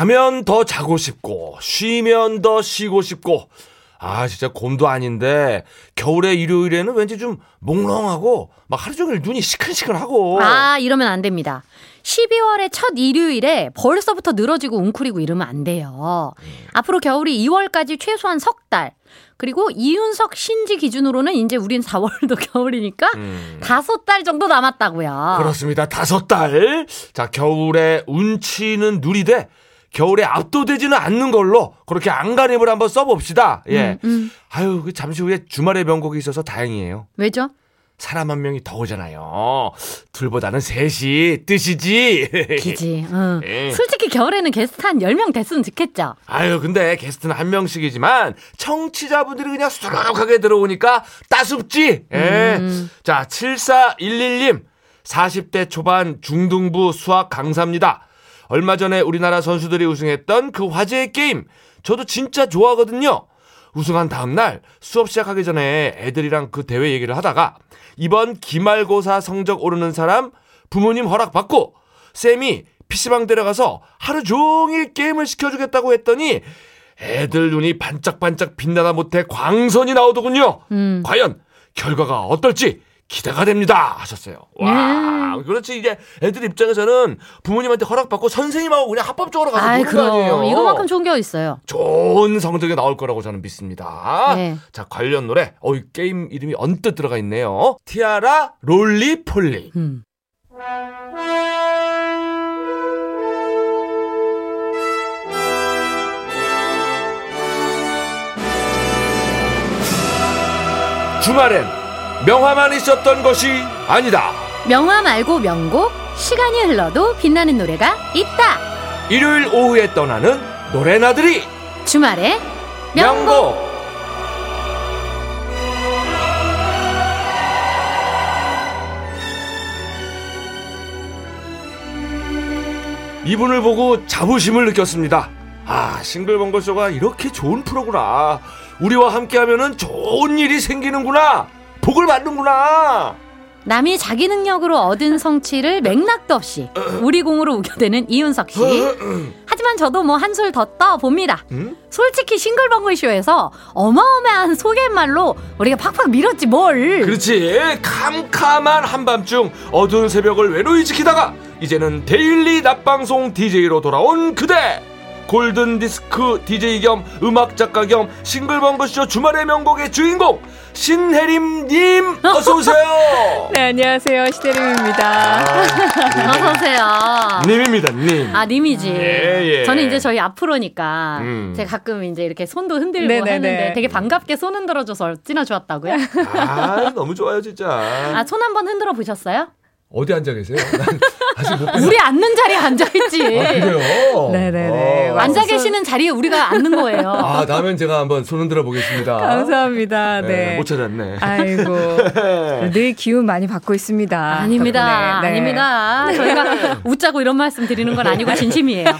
자면 더 자고 싶고 쉬면 더 쉬고 싶고 아 진짜 곰도 아닌데 겨울에 일요일에는 왠지 좀 몽롱하고 막 하루 종일 눈이 시큰시큰하고 아, 이러면 안 됩니다. 12월의 첫 일요일에 벌써부터 늘어지고 웅크리고 이러면 안 돼요. 앞으로 겨울이 2월까지 최소한 석 달. 그리고 이윤석 신지 기준으로는 이제 우린 4월도 겨울이니까 다섯 달 정도 남았다고요. 그렇습니다 다섯 달 자 겨울에 운치는 누리되 겨울에 압도되지는 않는 걸로 그렇게 안간힘을 한번 써봅시다 예 음. 아유 그 잠시 후에 주말의 명곡이 있어서 다행이에요 왜죠? 사람 한 명이 더 오잖아요 둘보다는 셋이 뜻이지 기지. 응. 예. 솔직히 겨울에는 게스트 한 10명 됐으면 좋겠죠. 아유, 근데 게스트는 한 명씩이지만 청취자분들이 그냥 수두룩하게 들어오니까 따숩지. 예. 음. 자, 7411님. 40대 초반 중등부 수학 강사입니다. 얼마 전에 우리나라 선수들이 우승했던 그 화제의 게임. 저도 진짜 좋아하거든요. 우승한 다음날 수업 시작하기 전에 애들이랑 그 대회 얘기를 하다가 이번 기말고사 성적 오르는 사람 부모님 허락 받고 쌤이 PC방 데려가서 하루 종일 게임을 시켜주겠다고 했더니 애들 눈이 반짝반짝 빛나다 못해 광선이 나오더군요. 음. 과연 결과가 어떨지 기대가 됩니다. 하셨어요. 와, 네. 그렇지. 이제 애들 입장에서는 부모님한테 허락받고 선생님하고 그냥 합법적으로 가서 아이, 보는 거 아니에요. 그럼. 이거만큼 좋은 게 어딨어요. 좋은 성적이 나올 거라고 저는 믿습니다. 네. 자, 관련 노래. 어, 이 게임 이름이 언뜻 들어가 있네요. 티아라 롤리폴리. 음. 주말엔 명화만 있었던 것이 아니다. 명화 말고 명곡, 시간이 흘러도 빛나는 노래가 있다. 일요일 오후에 떠나는 노래나들이 주말에 명곡. 명곡. 이분을 보고 자부심을 느꼈습니다. 아, 싱글벙글 쇼가 이렇게 좋은 프로구나. 우리와 함께하면은 좋은 일이 생기는구나. 복을 받는구나. 남이 자기 능력으로 얻은 성취를 맥락도 없이 우리 공으로 우겨대는 이윤석 씨. 하지만 저도 뭐 한술 더 떠봅니다. 음? 솔직히 싱글벙글 쇼에서 어마어마한 소개말로 우리가 팍팍 밀었지 뭘. 그렇지. 캄캄한 한밤중 어두운 새벽을 외로이 지키다가 이제는 daily 낮방송 DJ로 돌아온 그대. 골든 디스크 DJ 겸 음악 작가 겸 싱글벙글쇼 주말의 명곡의 주인공 신혜림님 어서 오세요. 네, 안녕하세요. 시대림입니다. 어서 오세요. 님입니다, 님. 아 님이지. 예, 예. 저는 이제 저희 앞으로니까 음. 제가 가끔 이제 이렇게 손도 흔들고 네네네. 하는데 되게 반갑게 손 흔들어줘서 얼마나 좋았다고요? 아, 너무 좋아요, 진짜. 아손 한번 흔들어 보셨어요? 어디 앉아 계세요? 우리 앉는 자리에 앉아 있지. 아, 그래요? 네네네. 어. 앉아 계시는 자리에 우리가 앉는 거예요. 아, 다음엔 제가 한번 손 흔들어 보겠습니다. 감사합니다. 네, 네. 못 찾았네. 아이고. 늘 기운 많이 받고 있습니다. 아닙니다. 네. 아닙니다. 저희가 웃자고 이런 말씀 드리는 건 아니고 진심이에요.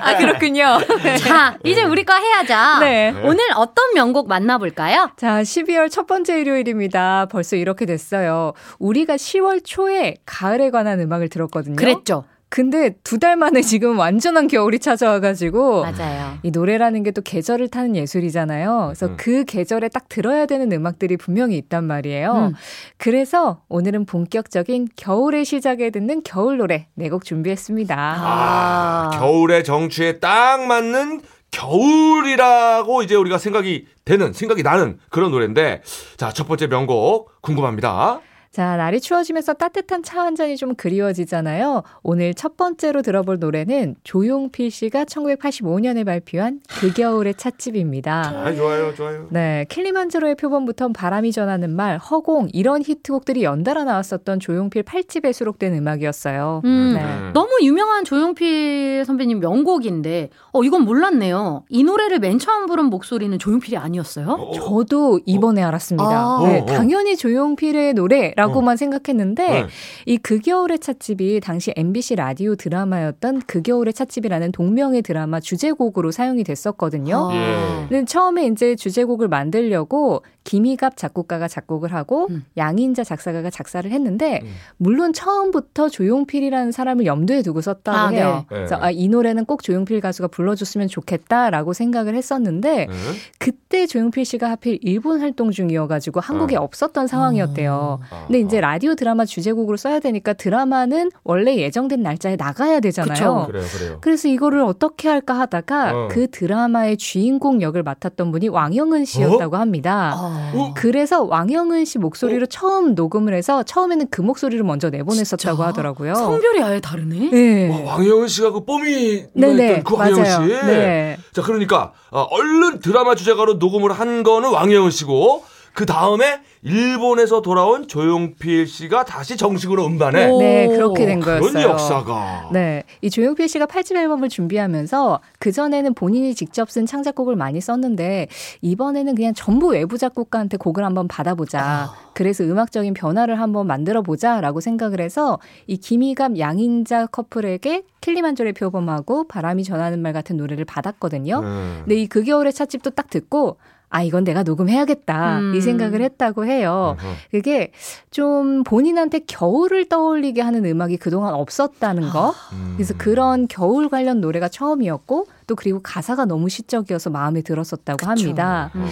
아, 그렇군요. 네. 자, 이제 우리 거 해야죠. 네. 오늘 어떤 명곡 만나볼까요? 자, 12월 첫 번째 일요일입니다. 벌써 이렇게 됐어요. 우리가 10월 초에 가을에 관한 음악을 들었거든요. 그랬죠. 근데 두 달 만에 지금 완전한 겨울이 찾아와가지고 맞아요. 이 노래라는 게 또 계절을 타는 예술이잖아요. 그래서 음. 그 계절에 딱 들어야 되는 음악들이 분명히 있단 말이에요. 음. 그래서 오늘은 본격적인 겨울의 시작에 듣는 겨울 노래 네 곡 준비했습니다. 아, 아. 겨울의 정취에 딱 맞는 겨울이라고 이제 우리가 생각이 되는, 생각이 나는 그런 노래인데, 자, 첫 번째 명곡 궁금합니다. 자, 날이 추워지면서 따뜻한 차 한 잔이 좀 그리워지잖아요. 오늘 첫 번째로 들어볼 노래는 조용필 씨가 1985년에 발표한 그 겨울의 찻집입니다. 아, 좋아요, 좋아요. 네, 킬리만자로의 표본부터 바람이 전하는 말, 허공 이런 히트곡들이 연달아 나왔었던 조용필 8집에 수록된 음악이었어요. 음, 네. 너무 유명한 조용필 선배님 명곡인데, 어, 이건 몰랐네요. 이 노래를 맨 처음 부른 목소리는 조용필이 아니었어요? 어, 저도 이번에 알았습니다. 아. 네, 어, 어. 당연히 조용필의 노래 라고 라고만 생각했는데 네. 이그 겨울의 찻집이 당시 MBC 라디오 드라마였던 그 겨울의 찻집이라는 동명의 드라마 주제곡으로 사용이 됐었거든요. 아. 예. 근데 처음에 이제 주제곡을 만들려고 김희갑 작곡가가 작곡을 하고 음. 양인자 작사가가 작사를 했는데 음. 물론 처음부터 조용필이라는 사람을 염두에 두고 썼다고 아, 해요. 네. 그래서 네. 아, 이 노래는 꼭 조용필 가수가 불러줬으면 좋겠다라고 생각을 했었는데 네. 그때 조용필 씨가 하필 일본 활동 중이어가지고 한국에 어. 없었던 상황이었대요. 아. 근데 이제 라디오 드라마 주제곡으로 써야 되니까 드라마는 원래 예정된 날짜에 나가야 되잖아요. 그쵸. 그래요, 그래요. 그래서 이거를 어떻게 할까 하다가 어. 그 드라마의 주인공 역을 맡았던 분이 왕영은 씨였다고 합니다. 아. 어? 그래서 왕영은 씨 목소리로 처음 녹음을 해서 처음에는 그 목소리를 먼저 내보냈었다고 진짜? 하더라고요. 성별이 아예 다르네. 네. 와, 왕혜원 씨가 그 뽀미 네네 그 맞아요. 씨. 네. 자, 그러니까 어, 얼른 드라마 주제가로 녹음을 한 거는 왕혜원 씨고 그 다음에 일본에서 돌아온 조용필 씨가 다시 정식으로 음반에 오. 네, 그렇게 된 그런 거였어요. 역사가. 네. 이 조용필 씨가 8집 앨범을 준비하면서 그 전에는 본인이 직접 쓴 창작곡을 많이 썼는데 이번에는 그냥 전부 외부 작곡가한테 곡을 한번 받아보자. 그래서 음악적인 변화를 한번 만들어 보자라고 생각을 해서 이 김희갑 양인자 커플에게 킬리만조의 표범하고 바람이 전하는 말 같은 노래를 받았거든요. 음. 근데 이 그 겨울의 찻집도 딱 듣고 아 이건 내가 녹음해야겠다 음. 이 생각을 했다고 해요. 어허. 그게 좀 본인한테 겨울을 떠올리게 하는 음악이 그동안 없었다는 거. 음. 그래서 그런 겨울 관련 노래가 처음이었고 또 그리고 가사가 너무 시적이어서 마음에 들었었다고 합니다. 음.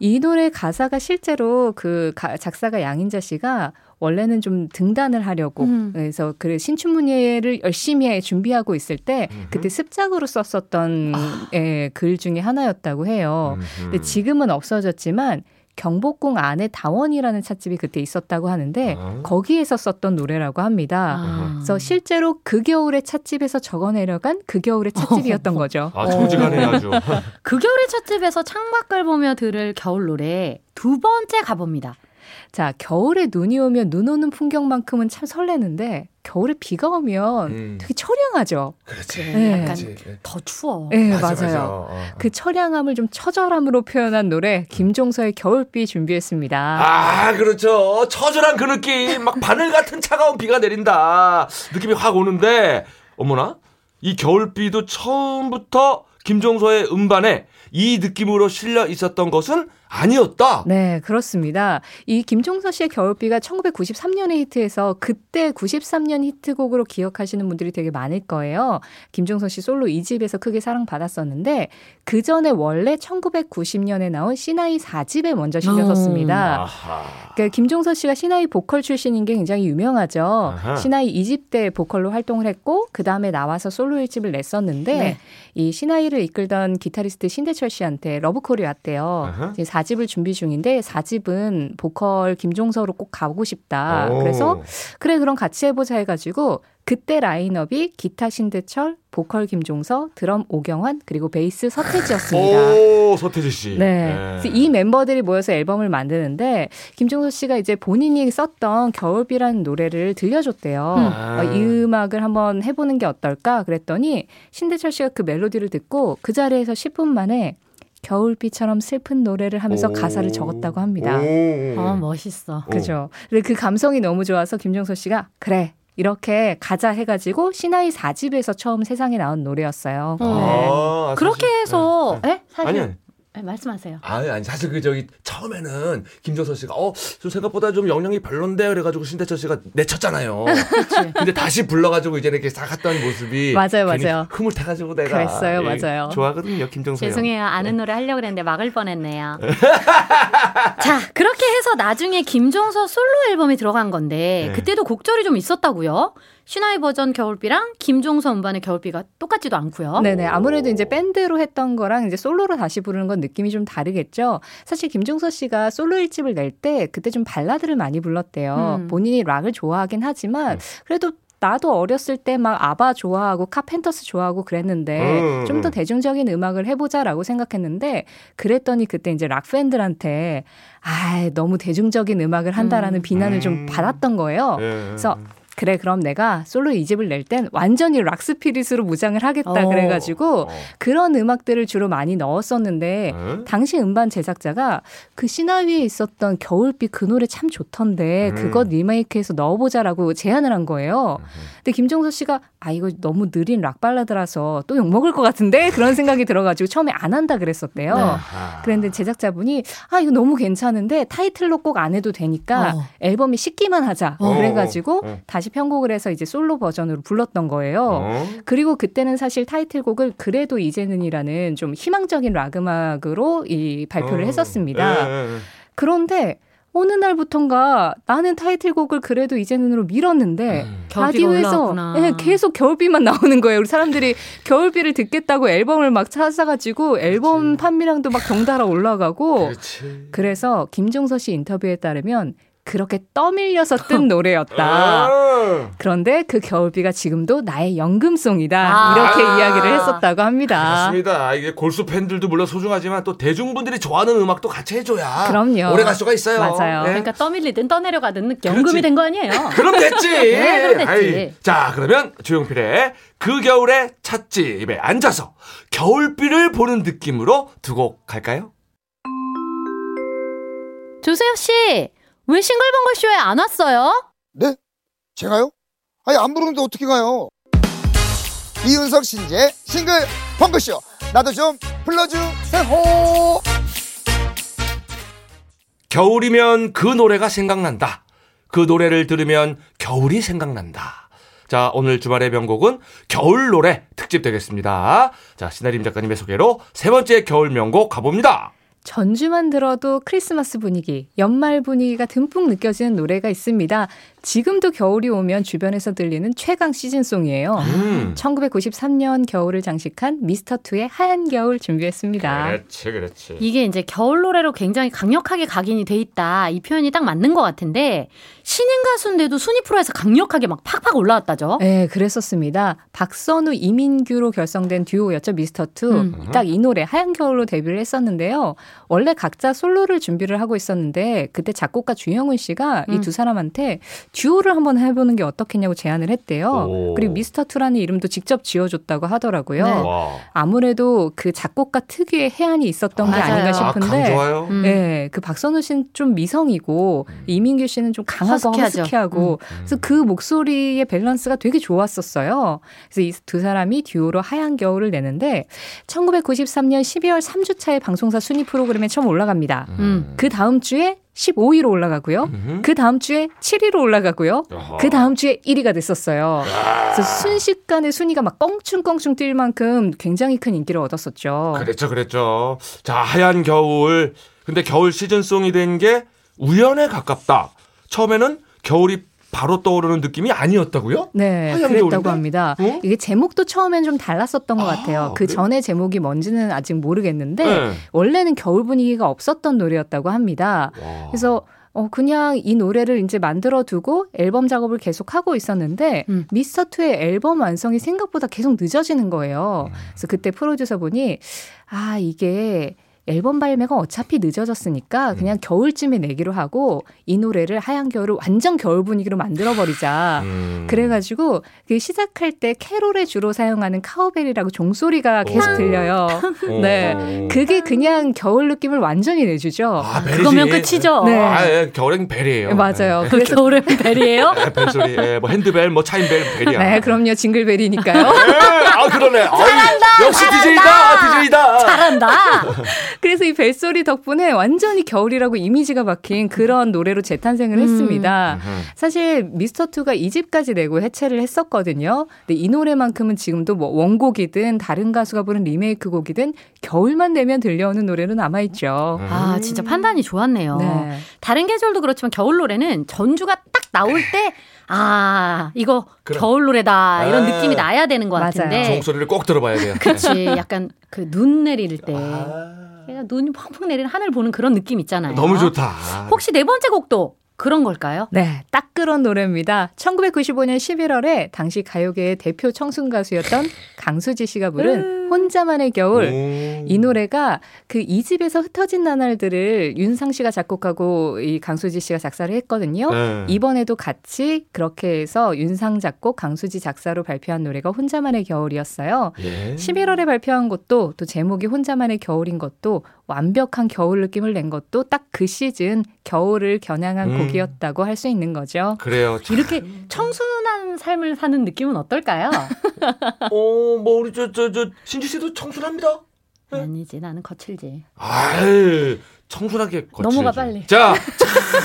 이 노래 가사가 실제로 그 가- 작사가 양인자 씨가 원래는 좀 등단을 하려고 음. 그래서 그 신춘문예를 열심히 해 준비하고 있을 때 음흠. 그때 습작으로 썼었던 아. 예, 글 중에 하나였다고 해요. 음흠. 근데 지금은 없어졌지만 경복궁 안에 다원이라는 찻집이 그때 있었다고 하는데 아. 거기에서 썼던 노래라고 합니다. 아. 그래서 실제로 그 겨울의 찻집에서 적어 내려간 그 겨울의 찻집이었던 거죠. 아, 정직하네 아주. 그 겨울의 찻집에서 창밖을 보며 들을 겨울 노래 두 번째 가봅니다. 자, 겨울에 눈이 오면 눈 오는 풍경만큼은 참 설레는데 겨울에 비가 오면 음. 되게 처량하죠. 그렇지. 네. 약간 그렇지. 더 추워. 네, 맞아, 맞아요. 맞아. 어. 그 처량함을 좀 처절함으로 표현한 노래 김종서의 겨울비 준비했습니다. 아, 그렇죠. 처절한 그 느낌. 막 바늘 같은 차가운 비가 내린다. 느낌이 확 오는데, 어머나. 이 겨울비도 처음부터 김종서의 음반에 이 느낌으로 실려 있었던 것은 아니었다. 네, 그렇습니다. 이 김종서 씨의 겨울비가 1993년에 히트해서 그때 93년 히트곡으로 기억하시는 분들이 되게 많을 거예요. 김종서 씨 솔로 2집에서 크게 사랑받았었는데 그 전에 원래 1990년에 나온 시나이 4집에 먼저 실렸었습니다. 아하. 그러니까 김종서 씨가 시나위 보컬 출신인 게 굉장히 유명하죠. 아하. 시나위 2집 때 보컬로 활동을 했고 그 다음에 나와서 솔로 1집을 냈었는데 네. 이 시나위를 이끌던 기타리스트 신대철 씨한테 러브콜이 왔대요. 아하. 이제 4집을 준비 중인데 4집은 보컬 김종서로 꼭 가고 싶다. 오. 그래서 그래 그럼 같이 해보자 해가지고 그때 라인업이 기타 신대철, 보컬 김종서, 드럼 오경환 그리고 베이스 서태지였습니다. 오, 서태지 씨. 네. 그래서 이 멤버들이 모여서 앨범을 만드는데 김종서 씨가 이제 본인이 썼던 겨울비라는 노래를 들려줬대요. 음. 어, 이 음악을 한번 해보는 게 어떨까 그랬더니 신대철 씨가 그 멜로디를 듣고 그 자리에서 10분 만에 겨울비처럼 슬픈 노래를 하면서 오. 가사를 적었다고 합니다. 오. 어, 멋있어. 그죠. 그 감성이 너무 좋아서 김종서 씨가 그래 이렇게 가자 해가지고 시나위 4집에서 처음 세상에 나온 노래였어요. 어. 네. 아, 그렇게 사실- 해서 네. 예? 사실 아니, 아니. 네, 말씀하세요. 아니, 아니, 사실 그 저기 처음에는 김종서 씨가 어, 좀 생각보다 좀 영향이 별론데 그래가지고 신대철 씨가 내쳤잖아요. 근데 다시 불러가지고 이제 이렇게 싹 갔던 모습이 맞아요, 맞아요. 흐뭇해가지고 내가 그랬어요, 예, 맞아요. 좋아하거든요, 김종서. 형. 죄송해요. 아는 노래 하려고 그랬는데 막을 뻔했네요. 자, 그렇게 해서 나중에 김종서 솔로 앨범이 들어간 건데 네. 그때도 곡절이 좀 있었다고요. 시나이 버전 겨울비랑 김종서 음반의 겨울비가 똑같지도 않고요. 네네. 아무래도 이제 밴드로 했던 거랑 이제 솔로로 다시 부르는 건 느낌이 좀 다르겠죠. 사실 김종서 씨가 솔로 일집을 낼 때 그때 좀 발라드를 많이 불렀대요. 음. 본인이 락을 좋아하긴 하지만 음. 그래도 나도 어렸을 때 막 아바 좋아하고 카펜터스 좋아하고 그랬는데 음, 좀더 음. 대중적인 음악을 해보자라고 생각했는데 그랬더니 그때 이제 락 팬들한테 아 너무 대중적인 음악을 한다라는 음. 비난을 음. 좀 받았던 거예요. 예. 그래서 그래 그럼 내가 솔로 이집을 낼 땐 완전히 rock spirit으로 무장을 하겠다 어. 그래가지고 어. 그런 음악들을 주로 많이 넣었었는데 응? 당시 음반 제작자가 그 시나위에 있었던 겨울빛 그 노래 참 좋던데 음. 그것 리메이크해서 넣어보자라고 제안을 한 거예요. 음. 근데 김종서 씨가 아 이거 너무 느린 락 발라드라서 또 욕 먹을 것 같은데 그런 생각이 들어가지고 처음에 안 한다 그랬었대요. 네. 아. 그런데 제작자분이 아 이거 너무 괜찮은데 타이틀로 꼭 안 해도 되니까 어. 앨범에 싣기만 하자 어. 그래가지고 어. 다시 편곡을 해서 이제 솔로 버전으로 불렀던 거예요. 어? 그리고 그때는 사실 타이틀곡을 그래도 이제는이라는 좀 희망적인 락 음악으로 이 발표를 어. 했었습니다. 예, 예, 예. 그런데 어느 날부턴가 나는 타이틀곡을 그래도 이제는으로 밀었는데 음. 라디오에서. 예, 계속 겨울비만 나오는 거예요. 우리 사람들이 겨울비를 듣겠다고 앨범을 막 찾아가지고 앨범 판매량도 막 덩달아 올라가고 그렇지. 그래서 김종서 씨 인터뷰에 따르면 그렇게 떠밀려서 뜬 노래였다. 아. 그런데 그 겨울비가 지금도 나의 연금송이다. 아. 이렇게 아. 이야기를 했었다고 합니다. 맞습니다. 이게 골수 팬들도 물론 소중하지만 또 대중분들이 좋아하는 음악도 같이 해줘야 그럼요. 오래 갈 수가 있어요. 맞아요. 네. 그러니까 떠밀리든 떠내려가든 그렇지. 연금이 된 거 아니에요. 그럼 됐지. 네, 그럼 됐지. 아이, 자, 그러면 조용필의 그 겨울의 찻집에 앉아서 겨울비를 보는 느낌으로 두고 갈까요? 조세혁 씨, 왜 싱글벙글 쇼에 안 왔어요? 네? 제가요? 아니 안 부르는데 어떻게 가요? 이윤석 신재 싱글 펑크쇼 나도 좀 불러주세요 겨울이면 그 노래가 생각난다. 그 노래를 들으면 겨울이 생각난다. 자, 오늘 주말의 명곡은 겨울 노래 특집 되겠습니다. 자, 시나림 작가님의 소개로 세 번째 겨울 명곡 가봅니다. 전주만 들어도 크리스마스 분위기, 연말 분위기가 듬뿍 느껴지는 노래가 있습니다. 지금도 겨울이 오면 주변에서 들리는 최강 시즌송이에요. 음. 1993년 겨울을 장식한 미스터2의 하얀 겨울 준비했습니다. 그렇지, 그렇지. 이게 이제 겨울 노래로 굉장히 강력하게 각인이 돼 있다. 이 표현이 딱 맞는 것 같은데 신인 가수인데도 순위 프로에서 강력하게 막 팍팍 올라왔다죠. 네, 그랬었습니다. 박선우, 이민규로 결성된 듀오였죠, 미스터2. 음. 딱이 노래, 하얀 겨울로 데뷔를 했었는데요. 원래 각자 솔로를 준비를 하고 있었는데, 그때 작곡가 주영훈 씨가 이 음. 두 사람한테 듀오를 한번 해보는 게 어떻겠냐고 제안을 했대요. 오. 그리고 미스터2라는 이름도 직접 지어줬다고 하더라고요. 네. 와. 아무래도 그 작곡가 특유의 해안이 있었던 게 맞아요. 아닌가 아, 강 싶은데, 좋아요. 음. 네, 그 박선우 씨는 좀 미성이고 이민규 씨는 좀 강하고 허스키하죠. 허스키하고 그래서 그 목소리의 밸런스가 되게 좋았었어요. 그래서 이 두 사람이 듀오로 하얀 겨울을 내는데 1993년 12월 3주차에 방송사 순위 프로 그램에 처음 올라갑니다. 음. 그 다음 주에 15위로 올라가고요. 음. 그 다음 주에 7위로 올라가고요. 어허. 그 다음 주에 1위가 됐었어요. 그래서 순식간에 순위가 막 껑충껑충 뛸 만큼 굉장히 큰 인기를 얻었었죠. 그랬죠, 그랬죠. 자, 하얀 겨울. 근데 겨울 시즌송이 된 게 우연에 가깝다. 처음에는 겨울이 바로 떠오르는 느낌이 아니었다고요? 네, 그랬다고? 합니다. 어? 이게 제목도 처음엔 좀 달랐었던 것 아, 같아요. 그 그래요? 전에 제목이 뭔지는 아직 모르겠는데 네. 원래는 겨울 분위기가 없었던 노래였다고 합니다. 와. 그래서 어 그냥 이 노래를 이제 만들어 두고 앨범 작업을 계속 하고 있었는데 음. 미스터2의 앨범 완성이 생각보다 계속 늦어지는 거예요. 음. 그래서 그때 프로듀서분이 아 이게 앨범 발매가 어차피 늦어졌으니까 그냥 겨울쯤에 내기로 하고 이 노래를 하얀 겨울을 완전 겨울 분위기로 만들어 버리자. 음. 그래가지고 그 시작할 때 캐롤에 주로 사용하는 카우벨이라고 종소리가 계속 오. 들려요. 어. 네. 그게 그냥 겨울 느낌을 완전히 내주죠. 아, 벨이지. 그거면 끝이죠. 네. 아, 예, 겨울엔 벨이에요. 맞아요. 그 그래서 겨울의 벨이에요? 예, 벨소리, 예, 뭐 핸드벨, 뭐 차인벨, 벨이야. 네, 그럼요. 징글벨이니까요. 예, 아, 그러네. 잘한다. 역시 DJ다, DJ다. 잘한다. 그래서 이 벨소리 덕분에 완전히 겨울이라고 이미지가 박힌 그런 노래로 재탄생을 음. 했습니다. 음. 사실 미스터2가 2집까지 내고 해체를 했었거든요. 근데 이 노래만큼은 지금도 뭐 원곡이든 다른 가수가 부른 리메이크 곡이든 겨울만 되면 들려오는 노래로 남아 있죠. 아, 진짜 판단이 좋았네요. 네. 다른 계절도 그렇지만 겨울 노래는 전주가 딱 나올 때, 아, 이거 그래. 겨울 노래다. 이런 아. 느낌이 나야 되는 것 맞아요. 같은데. 종소리를 꼭 들어봐야 돼요. 그치. 약간 그 눈 내릴 때. 아, 그냥 눈이 펑펑 내리는 하늘 보는 그런 느낌 있잖아요. 너무 좋다. 혹시 네 번째 곡도 그런 걸까요? 네, 딱 그런 노래입니다. 1995년 11월에 당시 가요계의 대표 청순 가수였던 강수지 씨가 부른 혼자만의 겨울. 오. 이 노래가 그 이 집에서 흩어진 나날들을 윤상 씨가 작곡하고 이 강수지 씨가 작사를 했거든요. 네. 이번에도 같이 그렇게 해서 윤상 작곡, 강수지 작사로 발표한 노래가 혼자만의 겨울이었어요. 예. 11월에 발표한 것도 또 제목이 혼자만의 겨울인 것도 완벽한 겨울 느낌을 낸 것도 딱 그 시즌 겨울을 겨냥한 음. 곡이었다고 할 수 있는 거죠. 그래요. 참. 이렇게 청순한 삶을 사는 느낌은 어떨까요? 어, 뭐 우리 저 저저 신지 씨도 청순합니다. 아니지, 나는 거칠지. 아유, 청순하게 거칠지. 넘어가, 빨리. 자,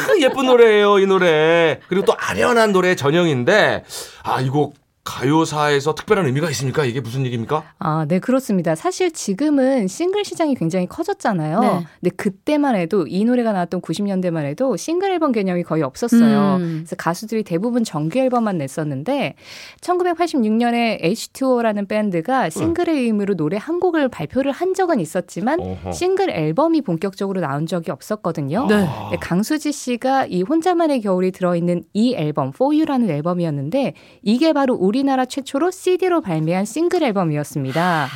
참 예쁜 노래예요, 이 노래. 그리고 또 아련한 노래 전형인데 아, 이 곡 가요사에서 특별한 의미가 있습니까? 이게 무슨 얘기입니까? 아, 네, 그렇습니다. 사실 지금은 싱글 시장이 굉장히 커졌잖아요. 네. 근데 그때만 해도 이 노래가 나왔던 90년대만 해도 싱글 앨범 개념이 거의 없었어요. 음. 그래서 가수들이 대부분 정규 앨범만 냈었는데 1986년에 H2O라는 밴드가 싱글의 의미로 노래 한 곡을 발표를 한 적은 있었지만 어허. 싱글 앨범이 본격적으로 나온 적이 없었거든요. 네. 아. 네, 강수지 씨가 이 혼자만의 겨울이 들어있는 이 앨범 For You라는 앨범이었는데 이게 바로 우리 나라 최초로 CD로 발매한 싱글 앨범이었습니다.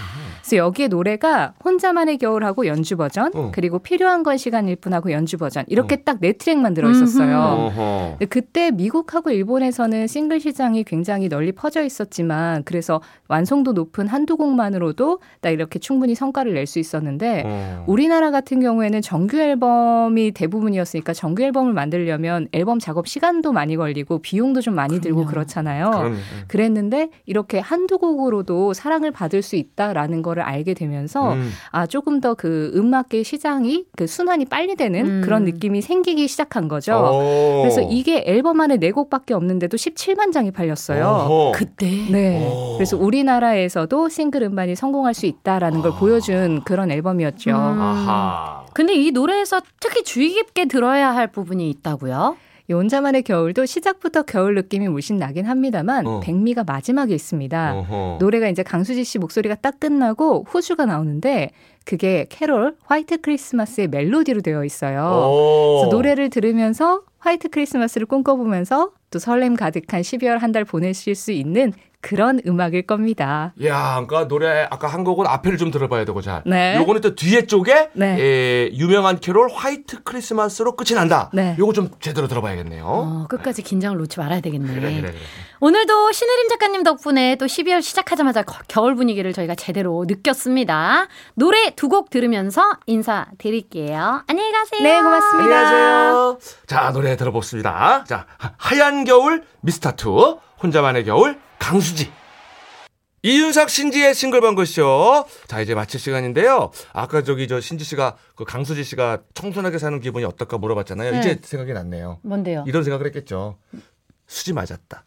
그래서 여기에 노래가 혼자만의 겨울하고 연주 버전 어. 그리고 필요한 건 시간일 뿐하고 연주 버전 이렇게 딱네 트랙만 들어 있었어요. 어허. 근데 그때 미국하고 일본에서는 싱글 시장이 굉장히 널리 퍼져 있었지만 그래서 완성도 높은 한두 곡만으로도 딱 이렇게 충분히 성과를 낼 수 있었는데 어. 우리나라 같은 경우에는 정규 앨범이 대부분이었으니까 정규 앨범을 만들려면 앨범 작업 시간도 많이 걸리고 비용도 좀 많이 들고 그럼요. 그렇잖아요. 그럼요. 그랬는데 이렇게 한두 곡으로도 사랑을 받을 수 있다라는 거를 알게 되면서 음. 아 조금 더 그 음악계 시장이 그 순환이 빨리 되는 음. 그런 느낌이 생기기 시작한 거죠. 오. 그래서 이게 앨범 안에 네 곡밖에 없는데도 17만 장이 팔렸어요. 어허. 그때. 네. 오. 그래서 우리나라에서도 싱글 음반이 성공할 수 있다라는 걸 보여준 그런 앨범이었죠. 음. 아하. 근데 이 노래에서 특히 주의 깊게 들어야 할 부분이 있다고요? 이 혼자만의 겨울도 시작부터 겨울 느낌이 물씬 나긴 합니다만 어. 백미가 마지막에 있습니다. 어허. 노래가 이제 강수지 씨 목소리가 딱 끝나고 후주가 나오는데 그게 캐롤 화이트 크리스마스의 멜로디로 되어 있어요. 오. 그래서 노래를 들으면서 화이트 크리스마스를 꿈꿔보면서 또 설렘 가득한 12월 한 달 보내실 수 있는 그런 음악일 겁니다. 야, 그러니까 노래 아까 한 곡은 앞에를 좀 들어봐야 되고 자. 네. 요거는 또 뒤에 쪽에 네. 예, 유명한 캐롤 화이트 크리스마스로 끝이 난다. 네. 요거 좀 제대로 들어봐야겠네요. 어, 끝까지 긴장을 놓지 말아야 되겠네. 그래, 그래, 그래. 오늘도 신혜림 작가님 덕분에 또 12월 시작하자마자 거- 겨울 분위기를 저희가 제대로 느꼈습니다. 노래 두 곡 들으면서 인사드릴게요. 안녕히 가세요. 네, 고맙습니다. 안녕하세요. 자, 노래 들어봅시다. 자, 하- 하얀 겨울 미스터2 혼자만의 겨울 강수지. 이윤석 신지의 싱글벙글쇼. 자, 이제 마칠 시간인데요. 아까 저기 저 신지 씨가 그 강수지 씨가 청순하게 사는 기분이 어떨까 물어봤잖아요. 네. 이제 생각이 났네요. 뭔데요? 이런 생각을 했겠죠. 수지 맞았다.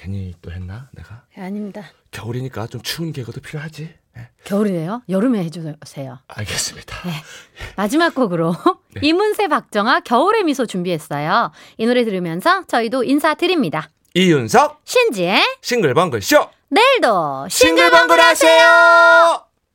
괜히 또 했나 내가? 아닙니다. 겨울이니까 좀 추운 개그도 필요하지. 네, 겨울이네요. 여름에 해주세요. 알겠습니다. 마지막 곡으로 네. 이문세 박정아 겨울의 미소 준비했어요. 이 노래 들으면서 저희도 인사드립니다. 이윤석 신지의 싱글벙글 쇼. 내일도 싱글벙글 하세요!